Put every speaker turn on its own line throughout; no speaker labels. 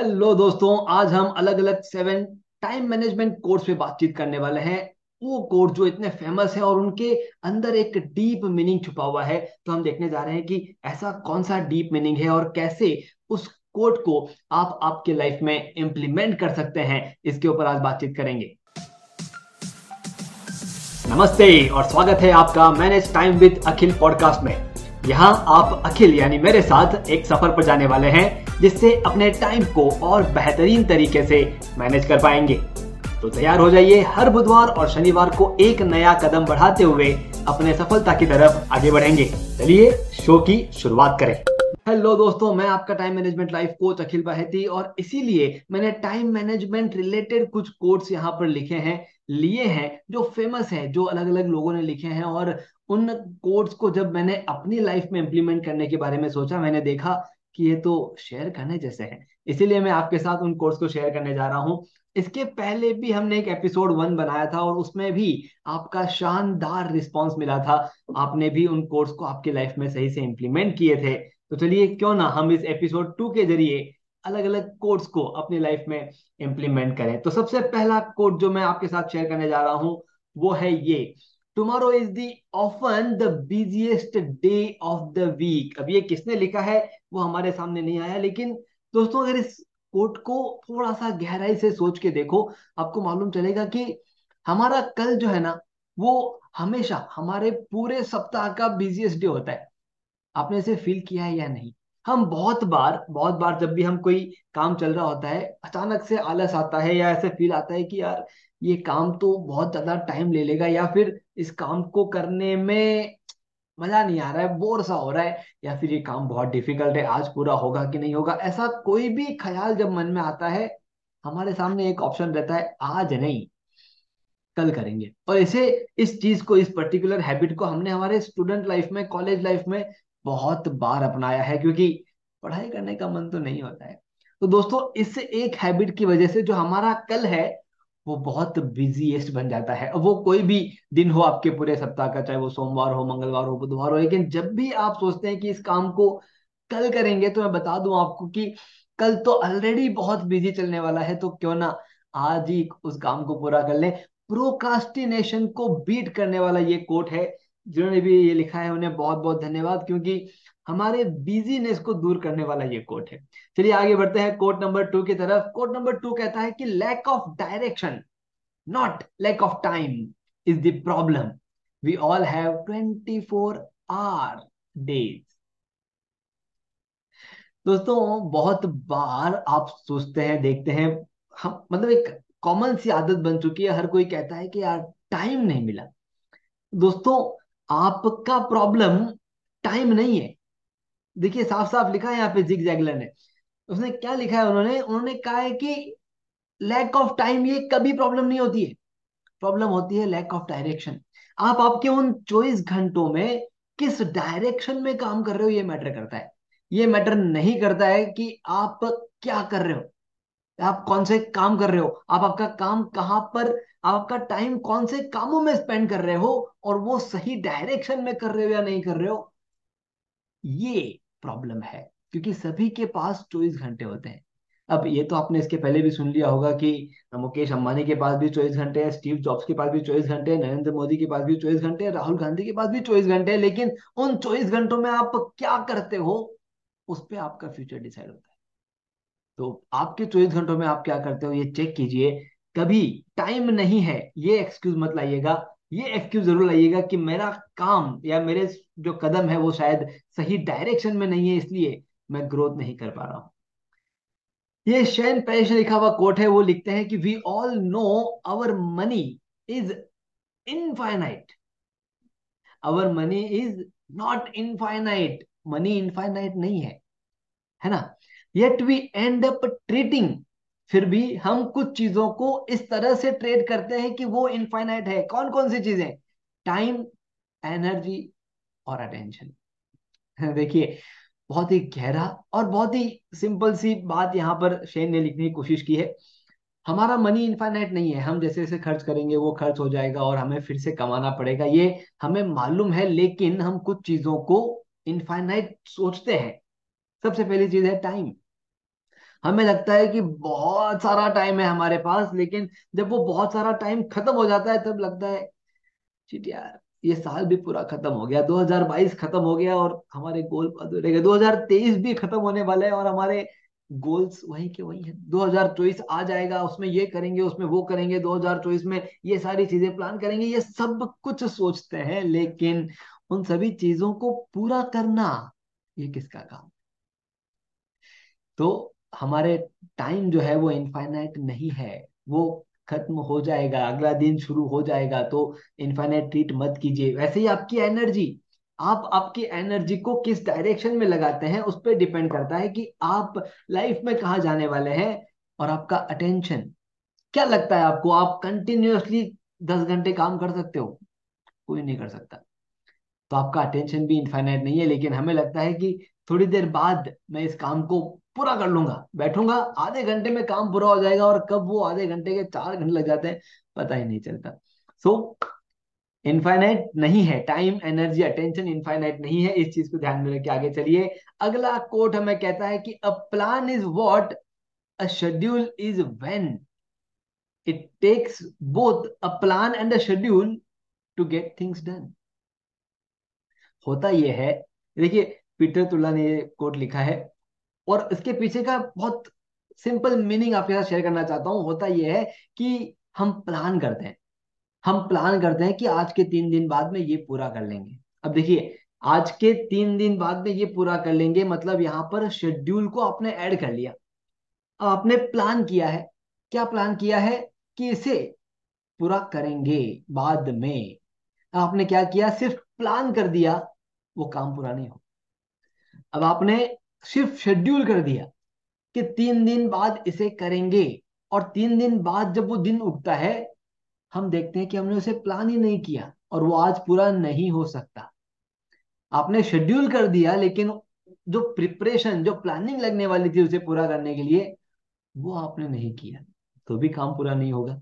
Hello दोस्तों, आज हम अलग अलग सेवन टाइम मैनेजमेंट कोर्स पे बातचीत करने वाले हैं। वो कोर्स जो इतने फ़ेमस है और उनके अंदर एक डीप मीनिंग छुपा हुआ है। तो हम देखने जा रहे हैं कि ऐसा कौन सा डीप मीनिंग है और कैसे उस कोड को आप आपके लाइफ में इंप्लीमेंट कर सकते हैं। इसके ऊपर आज बातचीत करेंगे। नमस्ते और स्वागत है आपका manage time with Akhil podcast में। यहाँ आप अखिल यानी मेरे साथ एक सफ़र पर जाने वाले हैं, जिससे अपने टाइम को और बेहतरीन तरीके से मैनेज कर पाएँगे। तो तैयार हो जाइए हर बुधवार और शनिवार को एक नया कदम बढ़ाते हुए अपने सफलता की तरफ़ आगे बढ़ेंगे। चलिए शो की शुरुआत करें। हेलो दोस्तों, मैं आपका time management life coach Akhil Baheti और इसीलिए मैंने टाइम मैनेजमेंट रिलेटेड कुछ कोर्स यहाँ पर लिखे हैं, लिए हैं, जो फ़ेमस है, जो अलग अलग लोगों ने लिखे हैं और उन कोड्स को जब मैंने अपनी लाइफ में इंप्लीमेंट करने के बारे में सोचा, मैंने देखा कि ये तो शेयर करने जैसे हैं। इसीलिए मैं आपके साथ उन कोर्स को शेयर करने जा रहा हूँ। इसके पहले भी हमने एक एपिसोड वन बनाया था और उसमें भी आपका शानदार रिस्पांस मिला था। आपने भी उन कोर्स को आपकी लाइफ में सही से इंप्लीमेंट किए थे। तो चलिए, क्यों ना हम इस एपिसोड टू के ज़रिए अलग अलग कोर्स को अपनी लाइफ में इंप्लीमेंट करें। तो सबसे पहला कोड जो मैं आपके साथ शेयर करने जा रहा हूँ, वो है ये। Tomorrow is the often the busiest day of the week अब ये किसने लिखा है? वो हमारे सामने नहीं आया, लेकिन दोस्तों, अगर इस कोट को थोड़ा सा गहराई से सोच के देखो, आपको मालूम चलेगा कि हमारा कल जो है ना, वो हमेशा हमारे पूरे सप्ताह का बिजिएस्ट डे होता है। आपने इसे फील किया है या नहीं? हम बहुत बार बहुत बार जब भी हम कोई काम चल रहा होता है, अचानक से आलस आता है या ऐसे फील आता है कि यार ये काम तो बहुत ज़्यादा टाइम ले लेगा या फिर इस काम को करने में मज़ा नहीं आ रहा है बोर सा हो रहा है, या फिर ये काम बहुत डिफ़िकल्ट है, आज पूरा होगा कि नहीं होगा? ऐसा कोई भी ख्याल जब मन में आता है, हमारे सामने एक ऑप्शन रहता है, आज नहीं, कल करेंगे। और इसे, इस चीज़ को, इस पर्टिकुलर हैबिट को हमने हमारे स्टूडेंट लाइफ में कॉलेज लाइफ में बहुत बार अपनाया है, क्योंकि पढ़ाई करने का मन तो नहीं होता है। तो दोस्तों, इस एक हैबिट की वजह से जो हमारा कल है वो बहुत बिजीएस्ट बन जाता है। वो कोई भी दिन हो आपके पूरे सप्ताह का, चाहे वो सोमवार हो, मंगलवार हो, बुधवार हो, लेकिन जब भी आप सोचते हैं कि इस काम को कल करेंगे तो मैं बता दूँ आपको कि कल तो ऑलरेडी बहुत बिज़ी चलने वाला है तो क्यों ना आज ही उस काम को पूरा कर लें। प्रोकास्टिनेशन को बीट करने वाला ये कोट है, जिन्होंने भी ये लिखा है, उन्हें बहुत बहुत धन्यवाद, क्योंकि हमारे बिजीनेस को दूर करने वाला ये कोट है। चलिए आगे बढ़ते हैं कोट नंबर टू की तरफ़। कोट नंबर टू कहता है कि lack of direction not lack of time is the problem we all have twenty four hour days दोस्तों, बहुत बार आप सोचते हैं, देखते हैं, हम मतलब एक कॉमन सी आदत बन चुकी है। हर कोई कहता है कि यार टाइम नहीं मिला। दोस्तों, आपका प्रॉब्लम टाइम नहीं है। देखिए साफ़ साफ़ लिखा है यहाँ पे जिग जैगलर ने। उसने क्या लिखा है उन्होंने? उन्होंने कहा है कि लैक ऑफ़ टाइम ये कभी प्रॉब्लम नहीं होती है। प्रॉब्लम होती है लैक ऑफ़ डायरेक्शन आप आपके उन चौबीस घंटों में किस डायरेक्शन में काम कर रहे हो ये मैटर करता है। ये मैटर नहीं करता है कि आप क्या कर रहे हो। आप कौन से काम कर रहे हो? आप आपका काम कहाँ पर आप आपका टाइम कौन से कामों में स्पेंड कर रहे हो और वो सही डायरेक्शन में कर रहे हो या नहीं कर रहे हो? ये प्रॉब्लम है, क्योंकि सभी के पास चौबीस घंटे होते हैं। अब ये तो आपने इसके पहले भी सुन लिया होगा कि मुकेश अंबानी के पास भी चौबीस घंटे हैं, स्टीव जॉब्स के पास भी चौबीस घंटे हैं, नरेंद्र मोदी के पास भी चौबीस घंटे हैं, राहुल गांधी के पास भी चौबीस घंटे हैं, लेकिन उन चौबीस घंटों में आप क्या करते हो, उस पर आपका फ्यूचर डिसाइड होता है। तो आपके चौबीस घंटों में आप क्या करते हो, ये चेक कीजिए। कभी टाइम नहीं है, ये एक्सक्यूज मत लाइएगा ये एक्सक्यूज ज़रूर लाइएगा कि मेरा काम या मेरे जो कदम है वो शायद सही डायरेक्शन में नहीं है, इसलिए मैं ग्रोथ नहीं कर पा रहा हूँ। ये शैन पेश लिखा हुआ कोट है, वो लिखते हैं कि we all know our money is infinite our money is not infinite money infinite नहीं है है ना? Yet we end up treating फिर भी हम कुछ चीज़ों को इस तरह से ट्रेड करते हैं कि वो इनफाइनाइट है। कौन कौन सी चीज़ें? टाइम एनर्जी और अटेंशन देखिए, बहुत ही गहरा और बहुत ही सिंपल सी बात यहाँ पर शेन ने लिखने की कोशिश की है। हमारा मनी इनफाइनाइट नहीं है। हम जैसे जैसे खर्च करेंगे, वो खर्च हो जाएगा और हमें फिर से कमाना पड़ेगा। ये हमें मालूम है, लेकिन हम कुछ चीज़ों को इनफाइनाइट सोचते हैं। सबसे पहली चीज़ है टाइम हमें लगता है कि बहुत सारा टाइम है हमारे पास, लेकिन जब वो बहुत सारा टाइम खत्म हो जाता है, तब लगता है चिट यार, ये साल भी पूरा खत्म हो गया 2022 खत्म हो गया और हमारे गोल अधूरे गए 2023 भी खत्म होने वाला है और हमारे गोल्स वही के वही है। 2024 आ जाएगा, उसमें ये करेंगे, उसमें वो करेंगे 2024 में ये सारी चीज़ें प्लान करेंगे, ये सब कुछ सोचते हैं, लेकिन उन सभी चीज़ों को पूरा करना ये किसका काम तो हमारे टाइम जो है वो इनफाइनाइट नहीं है। वो खत्म हो जाएगा, अगला दिन शुरू हो जाएगा तो इनफाइनाइट ट्रीट मत कीजिए। वैसे ही आपकी एनर्जी आप आपकी एनर्जी को किस डायरेक्शन में लगाते हैं, उस पर डिपेंड करता है कि आप लाइफ में कहा जाने वाले हैं और आपका अटेंशन क्या लगता है आपको, आप कंटिन्यूसली दस घंटे काम कर सकते हो? कोई नहीं कर सकता। तो आपका अटेंशन भी इनफाइनाइट नहीं है, लेकिन हमें लगता है कि थोड़ी देर बाद मैं इस काम को पूरा कर लूँगा। बैठूँगा, आधे घंटे में काम पूरा हो जाएगा और कब वो आधे घंटे के चार घंटे लग जाते हैं, पता ही नहीं चलता। सो इनफाइनाइट नहीं है। टाइम एनर्जी अटेंशन इनफाइनाइट नहीं है। इस चीज़ को ध्यान में रख आगे चलिए। अगला कोट हमें कहता है कि a plan is what a schedule is when it takes both a plan and a schedule to get things done होता यह है। देखिए पीटर तुल्ला ने ये कोट लिखा है। और इसके पीछे का बहुत सिंपल मीनिंग आपके साथ शेयर करना चाहता हूँ, होता यह है कि हम प्लान करते हैं। हम प्लान करते हैं कि आज के तीन दिन बाद में ये पूरा कर लेंगे। अब देखिए, आज के तीन दिन बाद में ये पूरा कर लेंगे मतलब यहाँ पर शेड्यूल को आपने ऐड कर लिया। अब आपने प्लान किया है। क्या प्लान किया है? कि इसे पूरा करेंगे बाद में। आपने क्या किया? सिर्फ़ प्लान कर दिया, वो काम पूरा नहीं हो अब आपने सिर्फ़ शेड्यूल कर दिया कि तीन दिन बाद इसे करेंगे और तीन दिन बाद जब वो दिन उगता है, हम देखते हैं कि हमने उसे प्लान ही नहीं किया और वो आज पूरा नहीं हो सकता। आपने शेड्यूल कर दिया, लेकिन जो प्रिपरेशन जो प्लानिंग लगने वाली थी उसे पूरा करने के लिए वो आपने नहीं किया तो भी काम पूरा नहीं होगा।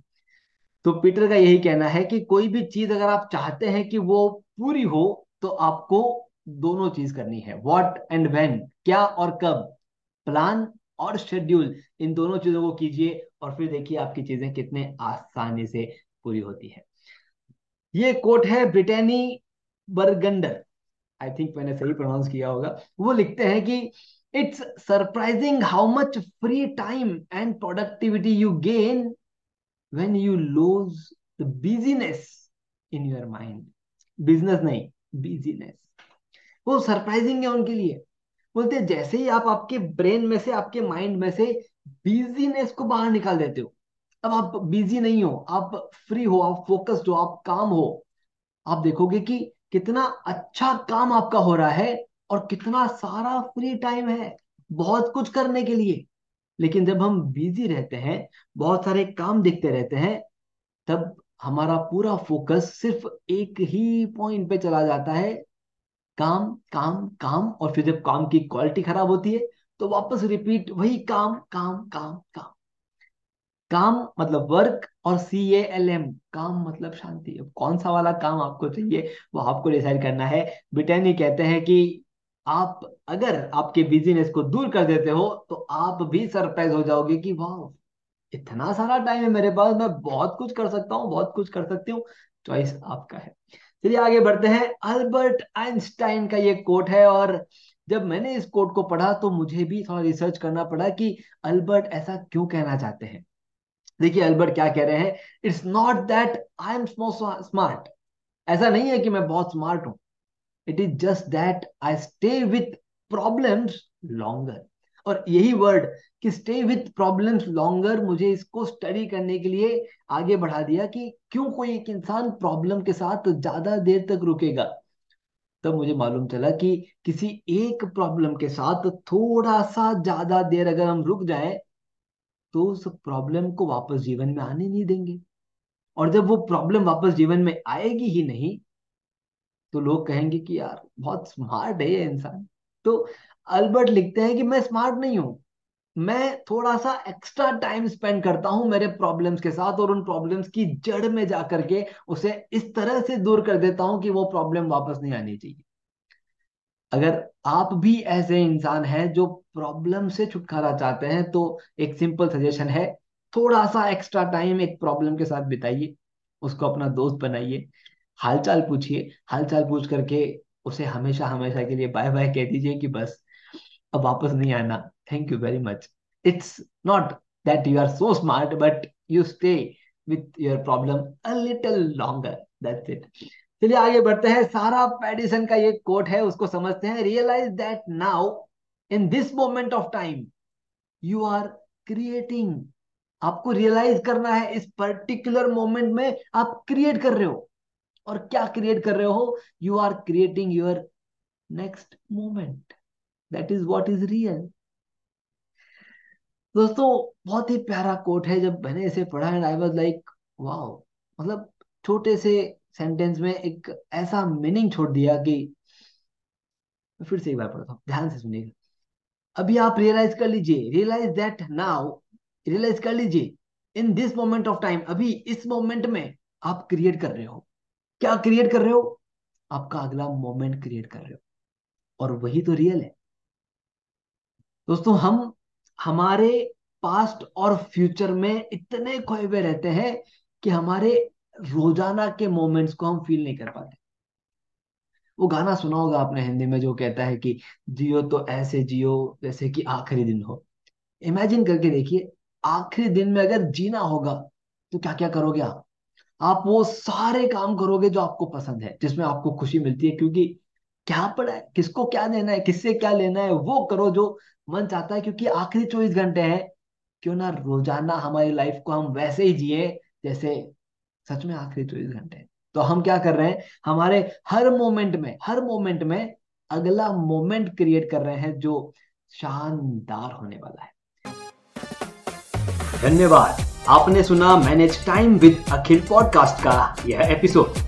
तो पीटर का यही कहना है कि कोई भी चीज़ अगर आप चाहते हैं कि वो पूरी हो तो आपको दोनों चीज़ करनी है। व्हाट एंड व्हेन क्या और कब प्लान और शेड्यूल इन दोनों चीज़ों को कीजिए और फिर देखिए आपकी चीज़ें कितने आसानी से पूरी होती है। ये कोट है ब्रिटेनी बर्गंडर आई थिंक मैंने सही प्रोनाउंस किया होगा। वो लिखते हैं कि it's surprising how much free time and productivity you gain when you lose the busyness in your mind business नहीं बिजीनेस वो सरप्राइजिंग है उनके लिए। बोलते जैसे ही आप आपके ब्रेन में से, आपके माइंड में से बिजीनेस को बाहर निकाल देते हो अब आप बिज़ी नहीं हो, आप फ्री हो, आप फोकस्ड हो, आप काम हो। आप देखोगे कि कितना अच्छा काम आपका हो रहा है और कितना सारा फ्री टाइम है, बहुत कुछ करने के लिए। लेकिन जब हम बिज़ी रहते हैं, बहुत सारे काम देखते रहते हैं, तब हमारा पूरा फोकस सिर्फ़ एक ही पॉइंट पे चला जाता है काम काम काम, और फिर जब काम की क्वालिटी खराब होती है तो वापस रिपीट वही काम काम काम काम। काम मतलब वर्क और सी ए एल एम काम मतलब शांति। अब कौन सा वाला काम आपको चाहिए, वो आपको डिसाइड करना है। ब्रिटेनी कहते हैं कि आप अगर आपके बिजीनेस को दूर कर देते हो तो आप भी सरप्राइज़ हो जाओगे कि वाह इतना सारा टाइम है मेरे पास, मैं बहुत कुछ कर सकता हूँ, बहुत कुछ कर सकती हूँ। चॉइस आपका है। चलिए आगे बढ़ते हैं। अल्बर्ट आइंस्टाइन का ये कोट है और जब मैंने इस कोट को पढ़ा तो मुझे भी थोड़ा रिसर्च करना पड़ा कि अल्बर्ट ऐसा क्यों कहना चाहते हैं। देखिए अल्बर्ट क्या कह रहे हैं it's not that I am smart ऐसा नहीं है कि मैं बहुत स्मार्ट हूँ। It is just that I stay with problems longer और यही वर्ड कि स्टे विथ प्रॉब्लम्स लॉन्गर मुझे इसको स्टडी करने के लिए आगे बढ़ा दिया कि क्यों कोई एक इंसान प्रॉब्लम के साथ ज़्यादा देर तक रुकेगा? तब मुझे मालूम चला कि किसी एक प्रॉब्लम के साथ थोड़ा सा ज़्यादा देर अगर हम रुक जाए तो उस प्रॉब्लम को वापस जीवन में आने नहीं देंगे। और जब वो प्रॉब्लम वापस जीवन में आएगी ही नहीं तो लोग कहेंगे कि यार, बहुत स्मार्ट है ये इंसान। तो अल्बर्ट लिखते हैं कि मैं स्मार्ट नहीं हूँ। मैं थोड़ा सा एक्स्ट्रा टाइम स्पेंड करता हूँ मेरे प्रॉब्लम्स के साथ और उन प्रॉब्लम्स की जड़ में जाकर के उसे इस तरह से दूर कर देता हूँ कि वो प्रॉब्लम वापस नहीं आनी चाहिए। अगर आप भी ऐसे इंसान हैं जो प्रॉब्लम से छुटकारा चाहते हैं तो एक सिंपल सजेशन है, थोड़ा सा एक्स्ट्रा टाइम एक प्रॉब्लम के साथ बिताइए, उसको अपना दोस्त बनाइए, हालचाल पूछिए, हालचाल पूछ करके उसे हमेशा हमेशा के लिए बाय बाय कह दीजिए कि बस अब वापस नहीं आना। Thank you very much it's not that you are so smart but you stay with your problem a little longer that's it चलिए आगे बढ़ते हैं। सारा पेडिसन का ये कोट है, उसको समझते हैं। Realise that now in this moment of time you are creating आपको रियलाइज़ करना है, इस पर्टिकुलर मोमेंट में आप क्रिएट कर रहे हो। और क्या क्रिएट कर रहे हो? You are creating your next moment that is what is real दोस्तों, बहुत ही प्यारा कोट है जब मैंने इसे पढ़ा and I was like wow. मतलब छोटे से सेंटेंस में एक ऐसा मीनिंग छोड़ दिया कि फिर से एक बार पढ़ता हूँ। ध्यान से सुनिएगा। अभी आप रियलाइज़ कर लीजिए रियलाइज़ दैट नाउ रियलाइज़ कर लीजिए in this moment of time अभी इस मोमेंट में आप क्रिएट कर रहे हो। क्या क्रिएट कर रहे हो? आपका अगला मोमेंट क्रिएट कर रहे हो। और वही तो रियल है। दोस्तों, हम हमारे पास्ट और फ्यूचर में इतने खोए हुए रहते हैं कि हमारे रोज़ाना के मोमेंट्स को हम फील नहीं कर पाते। वो गाना सुना होगा आपने हिंदी में जो कहता है कि, जियो तो ऐसे जियो जैसे कि आखिरी दिन हो। इमेजिन करके देखिए, आखिरी दिन में अगर जीना होगा तो क्या क्या करोगे आप? आप वो सारे काम करोगे जो आपको पसंद है, जिसमें आपको खुशी मिलती है, क्योंकि क्या पड़ा है? किसको क्या देना है? किससे क्या लेना है? वो करो जो मन चाहता है, क्योंकि आखिरी चौबीस घंटे हैं। क्यों ना रोज़ाना हमारी लाइफ को हम वैसे ही जिए, जैसे सच में आखिरी चौबीस घंटे हैं। तो हम क्या कर रहे हैं? हमारे हर मोमेंट में, हर मोमेंट में अगला मोमेंट क्रिएट कर रहे हैं जो शानदार होने वाला है। धन्यवाद। आपने सुना manage time with Akhil podcast का यह एपिसोड